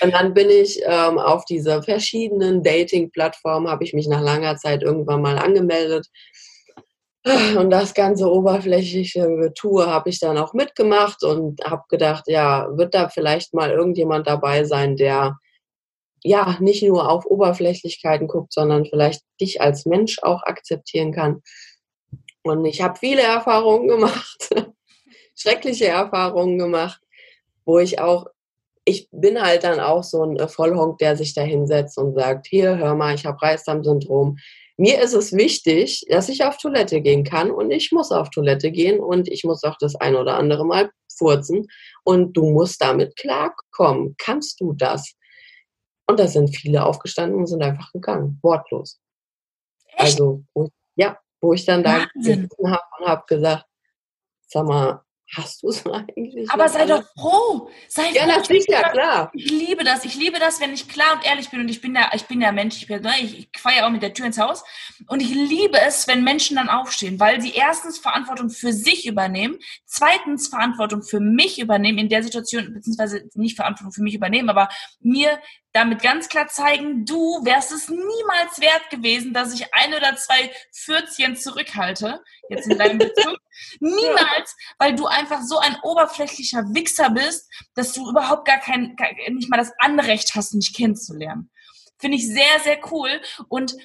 Und dann bin ich ähm, auf diese verschiedenen Dating-Plattformen, habe ich mich nach langer Zeit irgendwann mal angemeldet. Und das ganze oberflächliche Tour habe ich dann auch mitgemacht und habe gedacht, ja, wird da vielleicht mal irgendjemand dabei sein, der ja nicht nur auf Oberflächlichkeiten guckt, sondern vielleicht dich als Mensch auch akzeptieren kann. Und ich habe viele Erfahrungen gemacht, <laughs> schreckliche Erfahrungen gemacht, wo ich auch ich bin halt dann auch so ein äh, Vollhonk, der sich da hinsetzt und sagt, hier, hör mal, ich habe Reisdarm-Syndrom. Mir ist es wichtig, dass ich auf Toilette gehen kann und ich muss auf Toilette gehen und ich muss auch das ein oder andere Mal furzen und du musst damit klarkommen. Kannst du das? Und da sind viele aufgestanden und sind einfach gegangen, wortlos. Echt? Also, ja, wo ich dann da gesessen habe und habe gesagt, sag mal, Hast du es <laughs> eigentlich? Aber sei doch froh. Sei ja, froh. das ist ja klar. Ich liebe das. Ich liebe das, wenn ich klar und ehrlich bin. Und ich bin ja, ich bin ja Mensch. Ich, bin, ne, ich, ich fahre auch mit der Tür ins Haus. Und ich liebe es, wenn Menschen dann aufstehen, weil sie erstens Verantwortung für sich übernehmen, zweitens Verantwortung für mich übernehmen in der Situation, beziehungsweise nicht Verantwortung für mich übernehmen, aber mir damit ganz klar zeigen, du wärst es niemals wert gewesen, dass ich ein oder zwei Fürzchen zurückhalte, jetzt in deinem Bezug. <laughs> niemals, weil du einfach so ein oberflächlicher Wichser bist, dass du überhaupt gar kein, nicht mal das Anrecht hast, mich kennenzulernen. Finde ich sehr, sehr cool. Und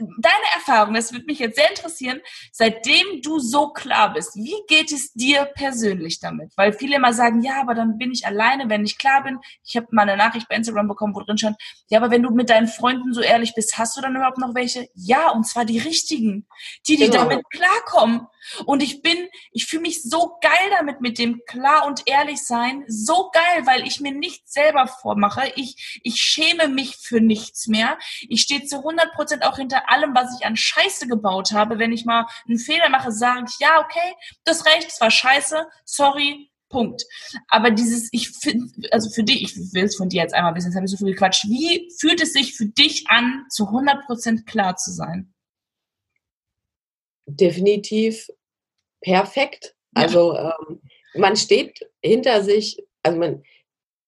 deine Erfahrung, das würde mich jetzt sehr interessieren, seitdem du so klar bist, wie geht es dir persönlich damit? Weil viele immer sagen, ja, aber dann bin ich alleine, wenn ich klar bin. Ich habe mal eine Nachricht bei Instagram bekommen, wo drin stand, ja, aber wenn du mit deinen Freunden so ehrlich bist, hast du dann überhaupt noch welche? Ja, und zwar die richtigen, die, die genau. damit klarkommen. Und ich bin, ich fühle mich so geil damit, mit dem klar und ehrlich sein. So geil, weil ich mir nichts selber vormache. Ich, ich schäme mich für nichts mehr. Ich stehe zu 100 Prozent auch hinter allem, was ich an Scheiße gebaut habe. Wenn ich mal einen Fehler mache, sage ich, ja, okay, das recht, es war scheiße, sorry, Punkt. Aber dieses, ich finde, also für dich, ich will es von dir jetzt einmal wissen, jetzt habe ich so viel gequatscht. Wie fühlt es sich für dich an, zu 100 Prozent klar zu sein? Definitiv perfekt. Also ähm, man steht hinter sich, also man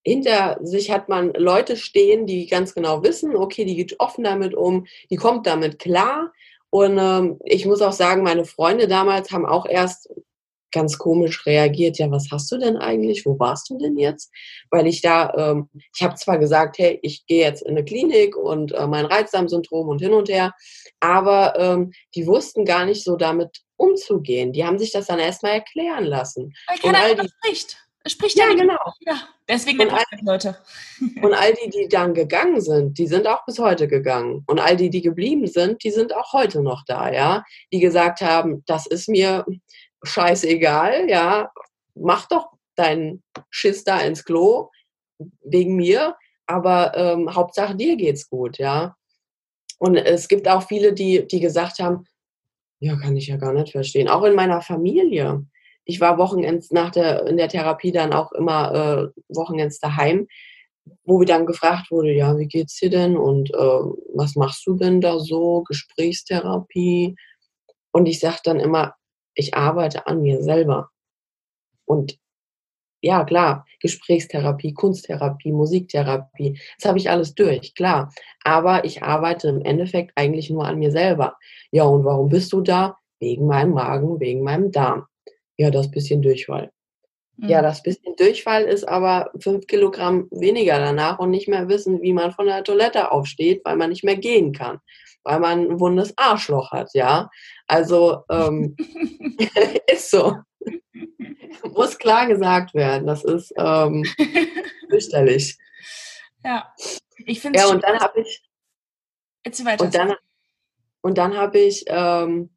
hinter sich hat man Leute stehen, die ganz genau wissen, okay, die geht offen damit um, die kommt damit klar. Und ähm, ich muss auch sagen, meine Freunde damals haben auch erst ganz komisch reagiert, ja, was hast du denn eigentlich? Wo warst du denn jetzt? Weil ich da, ähm, ich habe zwar gesagt, hey, ich gehe jetzt in eine Klinik und äh, mein Reizdarmsyndrom und hin und her, aber ähm, die wussten gar nicht so damit umzugehen. Die haben sich das dann erstmal erklären lassen. Weil keiner und spricht. Spricht ja, ja genau. Ja, deswegen und all, Leute. <laughs> und all die, die dann gegangen sind, die sind auch bis heute gegangen. Und all die, die geblieben sind, die sind auch heute noch da, ja. Die gesagt haben, das ist mir, scheißegal, ja, mach doch deinen Schiss da ins Klo wegen mir, aber ähm, Hauptsache dir geht's gut, ja. Und es gibt auch viele, die, die gesagt haben, ja, kann ich ja gar nicht verstehen. Auch in meiner Familie. Ich war wochenends nach der, in der Therapie dann auch immer äh, wochenends daheim, wo wir dann gefragt wurde, ja, wie geht's dir denn und äh, was machst du denn da so? Gesprächstherapie. Und ich sage dann immer, ich arbeite an mir selber. Und ja, klar, Gesprächstherapie, Kunsttherapie, Musiktherapie, das habe ich alles durch, klar. Aber ich arbeite im Endeffekt eigentlich nur an mir selber. Ja, und warum bist du da? Wegen meinem Magen, wegen meinem Darm. Ja, das bisschen Durchfall. Mhm. Ja, das bisschen Durchfall ist aber fünf Kilogramm weniger danach und nicht mehr wissen, wie man von der Toilette aufsteht, weil man nicht mehr gehen kann weil man ein wundes Arschloch hat, ja. Also ähm, <laughs> <laughs> ist so. Muss klar gesagt werden. Das ist ähm, fürchterlich. Ja, ich finde Ja, und dann habe ich. Jetzt weiter. Und dann, und dann habe ich ähm,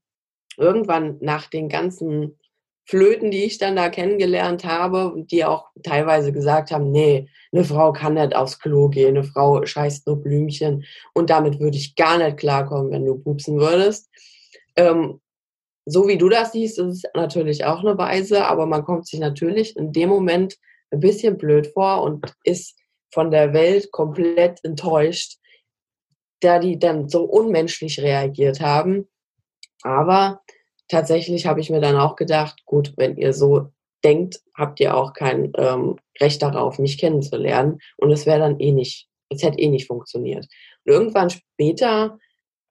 irgendwann nach den ganzen Flöten, die ich dann da kennengelernt habe, die auch teilweise gesagt haben, nee, eine Frau kann nicht aufs Klo gehen, eine Frau scheißt nur Blümchen und damit würde ich gar nicht klarkommen, wenn du pupsen würdest. Ähm, so wie du das siehst, ist es natürlich auch eine Weise, aber man kommt sich natürlich in dem Moment ein bisschen blöd vor und ist von der Welt komplett enttäuscht, da die dann so unmenschlich reagiert haben. Aber tatsächlich habe ich mir dann auch gedacht, gut, wenn ihr so denkt, habt ihr auch kein ähm, Recht darauf, mich kennenzulernen. Und es wäre dann eh nicht, es hätte eh nicht funktioniert. Und irgendwann später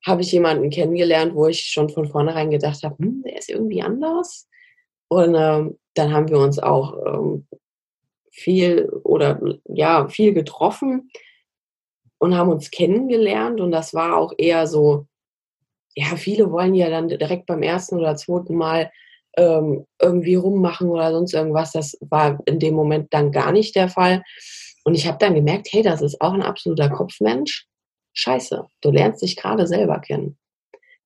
habe ich jemanden kennengelernt, wo ich schon von vornherein gedacht habe, hm, der ist irgendwie anders. Und ähm, dann haben wir uns auch ähm, viel oder ja, viel getroffen und haben uns kennengelernt. Und das war auch eher so, ja, viele wollen ja dann direkt beim ersten oder zweiten Mal ähm, irgendwie rummachen oder sonst irgendwas. Das war in dem Moment dann gar nicht der Fall. Und ich habe dann gemerkt, hey, das ist auch ein absoluter Kopfmensch. Scheiße, du lernst dich gerade selber kennen.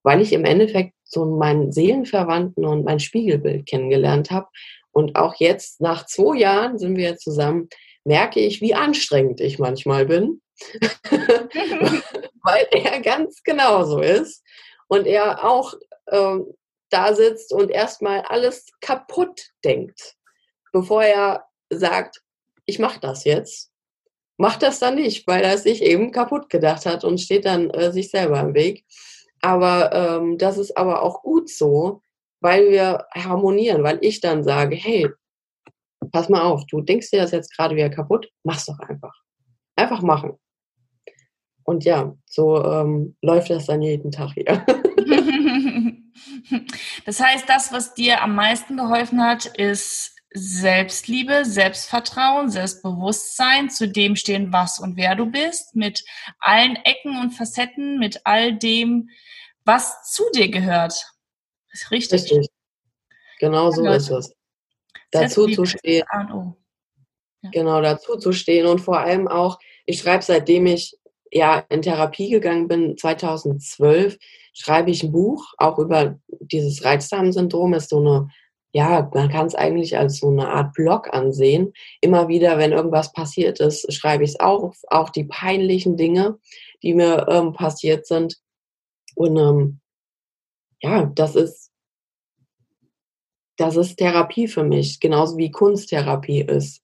Weil ich im Endeffekt so meinen Seelenverwandten und mein Spiegelbild kennengelernt habe. Und auch jetzt, nach zwei Jahren sind wir zusammen, merke ich, wie anstrengend ich manchmal bin. <laughs> <laughs> Weil er ganz genauso ist und er auch ähm, da sitzt und erstmal alles kaputt denkt, bevor er sagt, ich mache das jetzt, macht das dann nicht, weil er sich eben kaputt gedacht hat und steht dann äh, sich selber im Weg. Aber ähm, das ist aber auch gut so, weil wir harmonieren, weil ich dann sage, hey, pass mal auf, du denkst dir das jetzt gerade wieder kaputt, mach's doch einfach. Einfach machen. Und ja, so ähm, läuft das dann jeden Tag hier. <laughs> das heißt, das, was dir am meisten geholfen hat, ist Selbstliebe, Selbstvertrauen, Selbstbewusstsein, zu dem stehen, was und wer du bist, mit allen Ecken und Facetten, mit all dem, was zu dir gehört. Ist richtig. Richtig. Genau so ist es. Dazu zu stehen. Ja. Genau, dazu zu stehen und vor allem auch, ich schreibe seitdem ich ja in Therapie gegangen bin, 2012, schreibe ich ein Buch, auch über dieses Reizdarmsyndrom, ist so eine ja, man kann es eigentlich als so eine Art Blog ansehen. Immer wieder, wenn irgendwas passiert ist, schreibe ich es auch, auch die peinlichen Dinge, die mir ähm, passiert sind. Und ähm, ja, das ist, das ist Therapie für mich, genauso wie Kunsttherapie ist.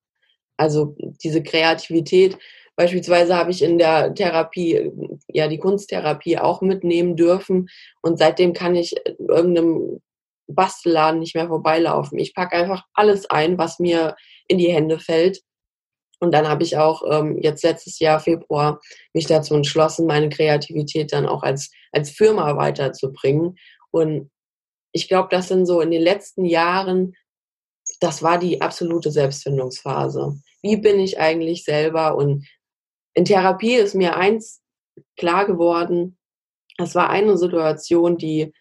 Also diese Kreativität, beispielsweise habe ich in der Therapie, ja, die Kunsttherapie auch mitnehmen dürfen. Und seitdem kann ich irgendeinem Bastelladen nicht mehr vorbeilaufen. Ich packe einfach alles ein, was mir in die Hände fällt. Und dann habe ich auch ähm, jetzt letztes Jahr Februar mich dazu entschlossen, meine Kreativität dann auch als, als Firma weiterzubringen. Und ich glaube, das sind so in den letzten Jahren, das war die absolute Selbstfindungsphase. Wie bin ich eigentlich selber? Und in Therapie ist mir eins klar geworden, es war eine Situation, die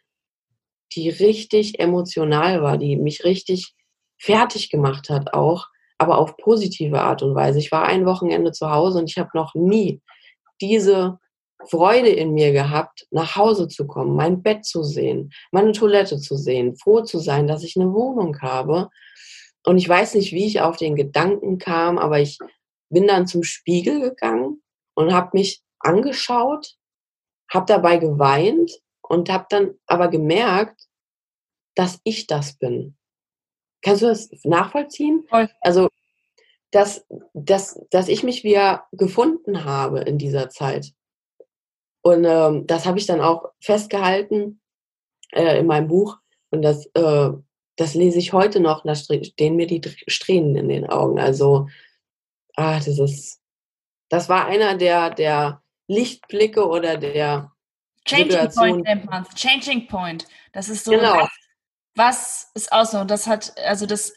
die richtig emotional war, die mich richtig fertig gemacht hat auch, aber auf positive Art und Weise. Ich war ein Wochenende zu Hause und ich habe noch nie diese Freude in mir gehabt, nach Hause zu kommen, mein Bett zu sehen, meine Toilette zu sehen, froh zu sein, dass ich eine Wohnung habe. Und ich weiß nicht, wie ich auf den Gedanken kam, aber ich bin dann zum Spiegel gegangen und habe mich angeschaut, habe dabei geweint und habe dann aber gemerkt, dass ich das bin. Kannst du das nachvollziehen? Voll. Also, dass, dass, dass ich mich wieder gefunden habe in dieser Zeit. Und ähm, das habe ich dann auch festgehalten äh, in meinem Buch. Und das, äh, das lese ich heute noch. Da stehen mir die Strähnen in den Augen. Also, ah, das ist, das war einer der, der Lichtblicke oder der Changing Situation. Point nennt man Changing Point. Das ist so, genau. was ist aus und das hat, also das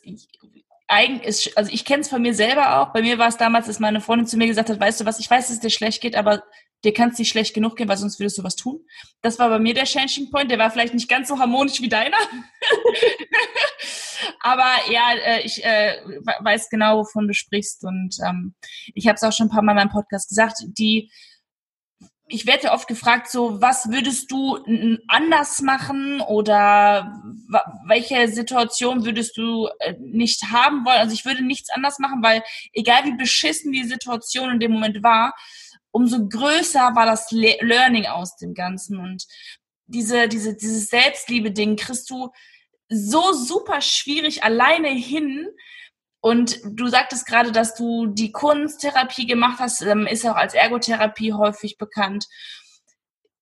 eigen ist, also ich kenne es von mir selber auch. Bei mir war es damals, dass meine Freundin zu mir gesagt hat, weißt du was, ich weiß, dass es dir schlecht geht, aber dir kann es nicht schlecht genug gehen, weil sonst würdest du was tun. Das war bei mir der Changing Point. Der war vielleicht nicht ganz so harmonisch wie deiner. <laughs> aber ja, äh, ich äh, weiß genau, wovon du sprichst. Und ähm, ich habe es auch schon ein paar Mal in meinem Podcast gesagt, die ich werde oft gefragt, so, was würdest du anders machen oder welche Situation würdest du äh, nicht haben wollen? Also ich würde nichts anders machen, weil egal wie beschissen die Situation in dem Moment war, umso größer war das Learning aus dem Ganzen und diese, diese, dieses Selbstliebe-Ding kriegst du so super schwierig alleine hin, und du sagtest gerade, dass du die Kunsttherapie gemacht hast, ähm, ist auch als Ergotherapie häufig bekannt.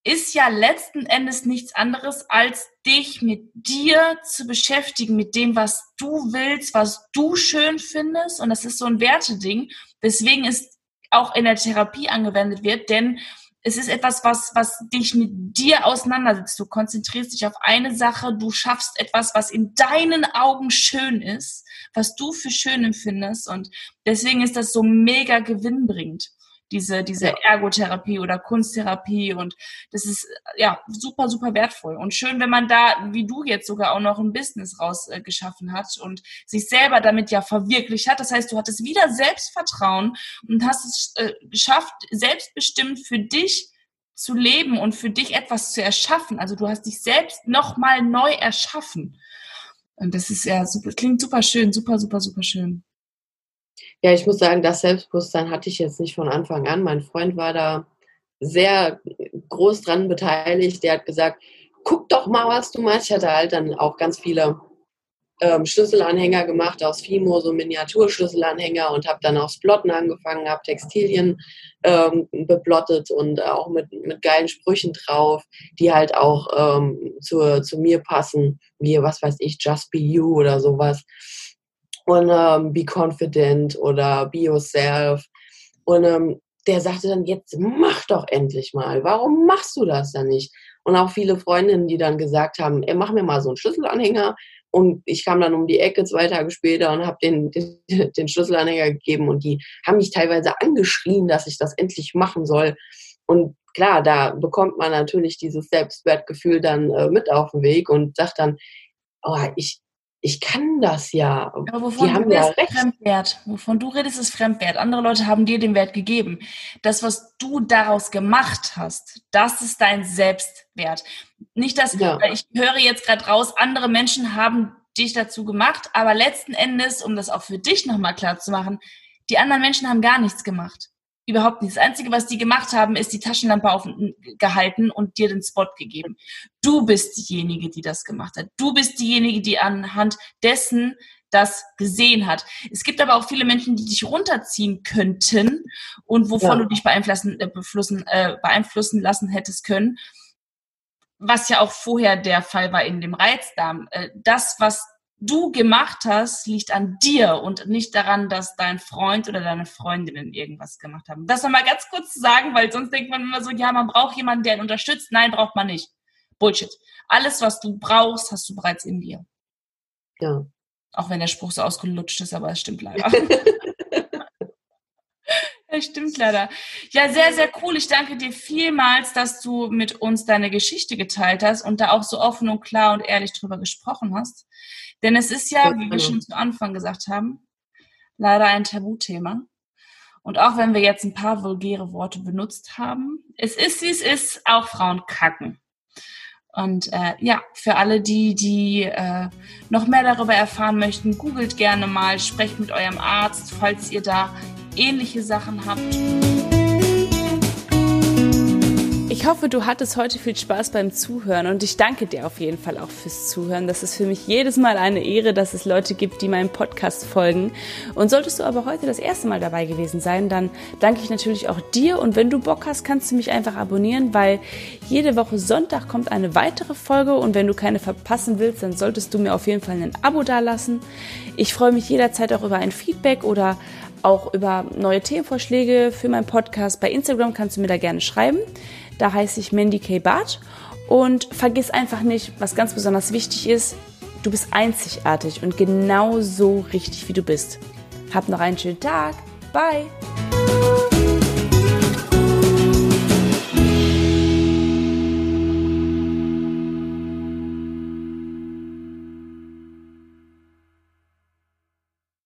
Ist ja letzten Endes nichts anderes, als dich mit dir zu beschäftigen, mit dem, was du willst, was du schön findest. Und das ist so ein Werteding, weswegen es auch in der Therapie angewendet wird, denn es ist etwas, was, was dich mit dir auseinandersetzt. Du konzentrierst dich auf eine Sache, du schaffst etwas, was in deinen Augen schön ist, was du für schön empfindest. Und deswegen ist das so mega gewinnbringend, diese, diese Ergotherapie oder Kunsttherapie. Und das ist ja super, super wertvoll. Und schön, wenn man da, wie du jetzt sogar auch noch ein Business rausgeschaffen äh, hat und sich selber damit ja verwirklicht hat. Das heißt, du hattest wieder Selbstvertrauen und hast es äh, geschafft, selbstbestimmt für dich zu leben und für dich etwas zu erschaffen. Also du hast dich selbst nochmal neu erschaffen. Und das ist ja super, klingt super schön, super, super, super schön. Ja, ich muss sagen, das Selbstbewusstsein hatte ich jetzt nicht von Anfang an. Mein Freund war da sehr groß dran beteiligt. Der hat gesagt, guck doch mal, was du machst. Ich hatte halt dann auch ganz viele ähm, Schlüsselanhänger gemacht aus Fimo, so Miniaturschlüsselanhänger und habe dann aufs Plotten angefangen, habe Textilien ähm, beplottet und auch mit, mit geilen Sprüchen drauf, die halt auch ähm, zu, zu mir passen, wie was weiß ich, Just Be You oder sowas. Und ähm, Be Confident oder Be Yourself. Und ähm, der sagte dann, jetzt mach doch endlich mal. Warum machst du das dann nicht? Und auch viele Freundinnen, die dann gesagt haben, ey, mach mir mal so einen Schlüsselanhänger und ich kam dann um die Ecke zwei Tage später und habe den, <laughs> den, den Schlüsselanhänger gegeben und die haben mich teilweise angeschrien, dass ich das endlich machen soll. Und klar, da bekommt man natürlich dieses Selbstwertgefühl dann äh, mit auf den Weg und sagt dann, oh, ich, ich kann das ja. Aber wovon die haben du ja recht. Fremdwert. Wovon du redest, ist Fremdwert. Andere Leute haben dir den Wert gegeben. Das, was du daraus gemacht hast, das ist dein Selbstwert. Nicht das, ja. ich höre jetzt gerade raus, andere Menschen haben dich dazu gemacht, aber letzten Endes, um das auch für dich nochmal klar zu machen, die anderen Menschen haben gar nichts gemacht. Überhaupt nichts. Das Einzige, was die gemacht haben, ist die Taschenlampe aufgehalten und dir den Spot gegeben. Du bist diejenige, die das gemacht hat. Du bist diejenige, die anhand dessen das gesehen hat. Es gibt aber auch viele Menschen, die dich runterziehen könnten und wovon ja. du dich beeinflussen, äh, beeinflussen, äh, beeinflussen lassen hättest können. Was ja auch vorher der Fall war in dem Reizdarm. Äh, das, was du gemacht hast, liegt an dir und nicht daran, dass dein Freund oder deine Freundinnen irgendwas gemacht haben. Das nochmal ganz kurz zu sagen, weil sonst denkt man immer so, ja, man braucht jemanden, der ihn unterstützt. Nein, braucht man nicht. Bullshit. Alles, was du brauchst, hast du bereits in dir. Ja. Auch wenn der Spruch so ausgelutscht ist, aber es stimmt leider. <laughs> <laughs> Das stimmt leider. Ja, sehr, sehr cool. Ich danke dir vielmals, dass du mit uns deine Geschichte geteilt hast und da auch so offen und klar und ehrlich drüber gesprochen hast. Denn es ist ja, wie wir schon zu Anfang gesagt haben, leider ein Tabuthema. Und auch wenn wir jetzt ein paar vulgäre Worte benutzt haben, es ist, wie es ist, auch Frauen kacken. Und äh, ja, für alle die, die äh, noch mehr darüber erfahren möchten, googelt gerne mal, sprecht mit eurem Arzt, falls ihr da ähnliche Sachen habt. Ich hoffe, du hattest heute viel Spaß beim Zuhören und ich danke dir auf jeden Fall auch fürs Zuhören. Das ist für mich jedes Mal eine Ehre, dass es Leute gibt, die meinem Podcast folgen. Und solltest du aber heute das erste Mal dabei gewesen sein, dann danke ich natürlich auch dir und wenn du Bock hast, kannst du mich einfach abonnieren, weil jede Woche Sonntag kommt eine weitere Folge und wenn du keine verpassen willst, dann solltest du mir auf jeden Fall ein Abo dalassen. Ich freue mich jederzeit auch über ein Feedback oder auch über neue Themenvorschläge für meinen Podcast. Bei Instagram kannst du mir da gerne schreiben. Da heiße ich Mandy K. Barth. Und vergiss einfach nicht, was ganz besonders wichtig ist, du bist einzigartig und genau so richtig, wie du bist. Hab noch einen schönen Tag. Bye!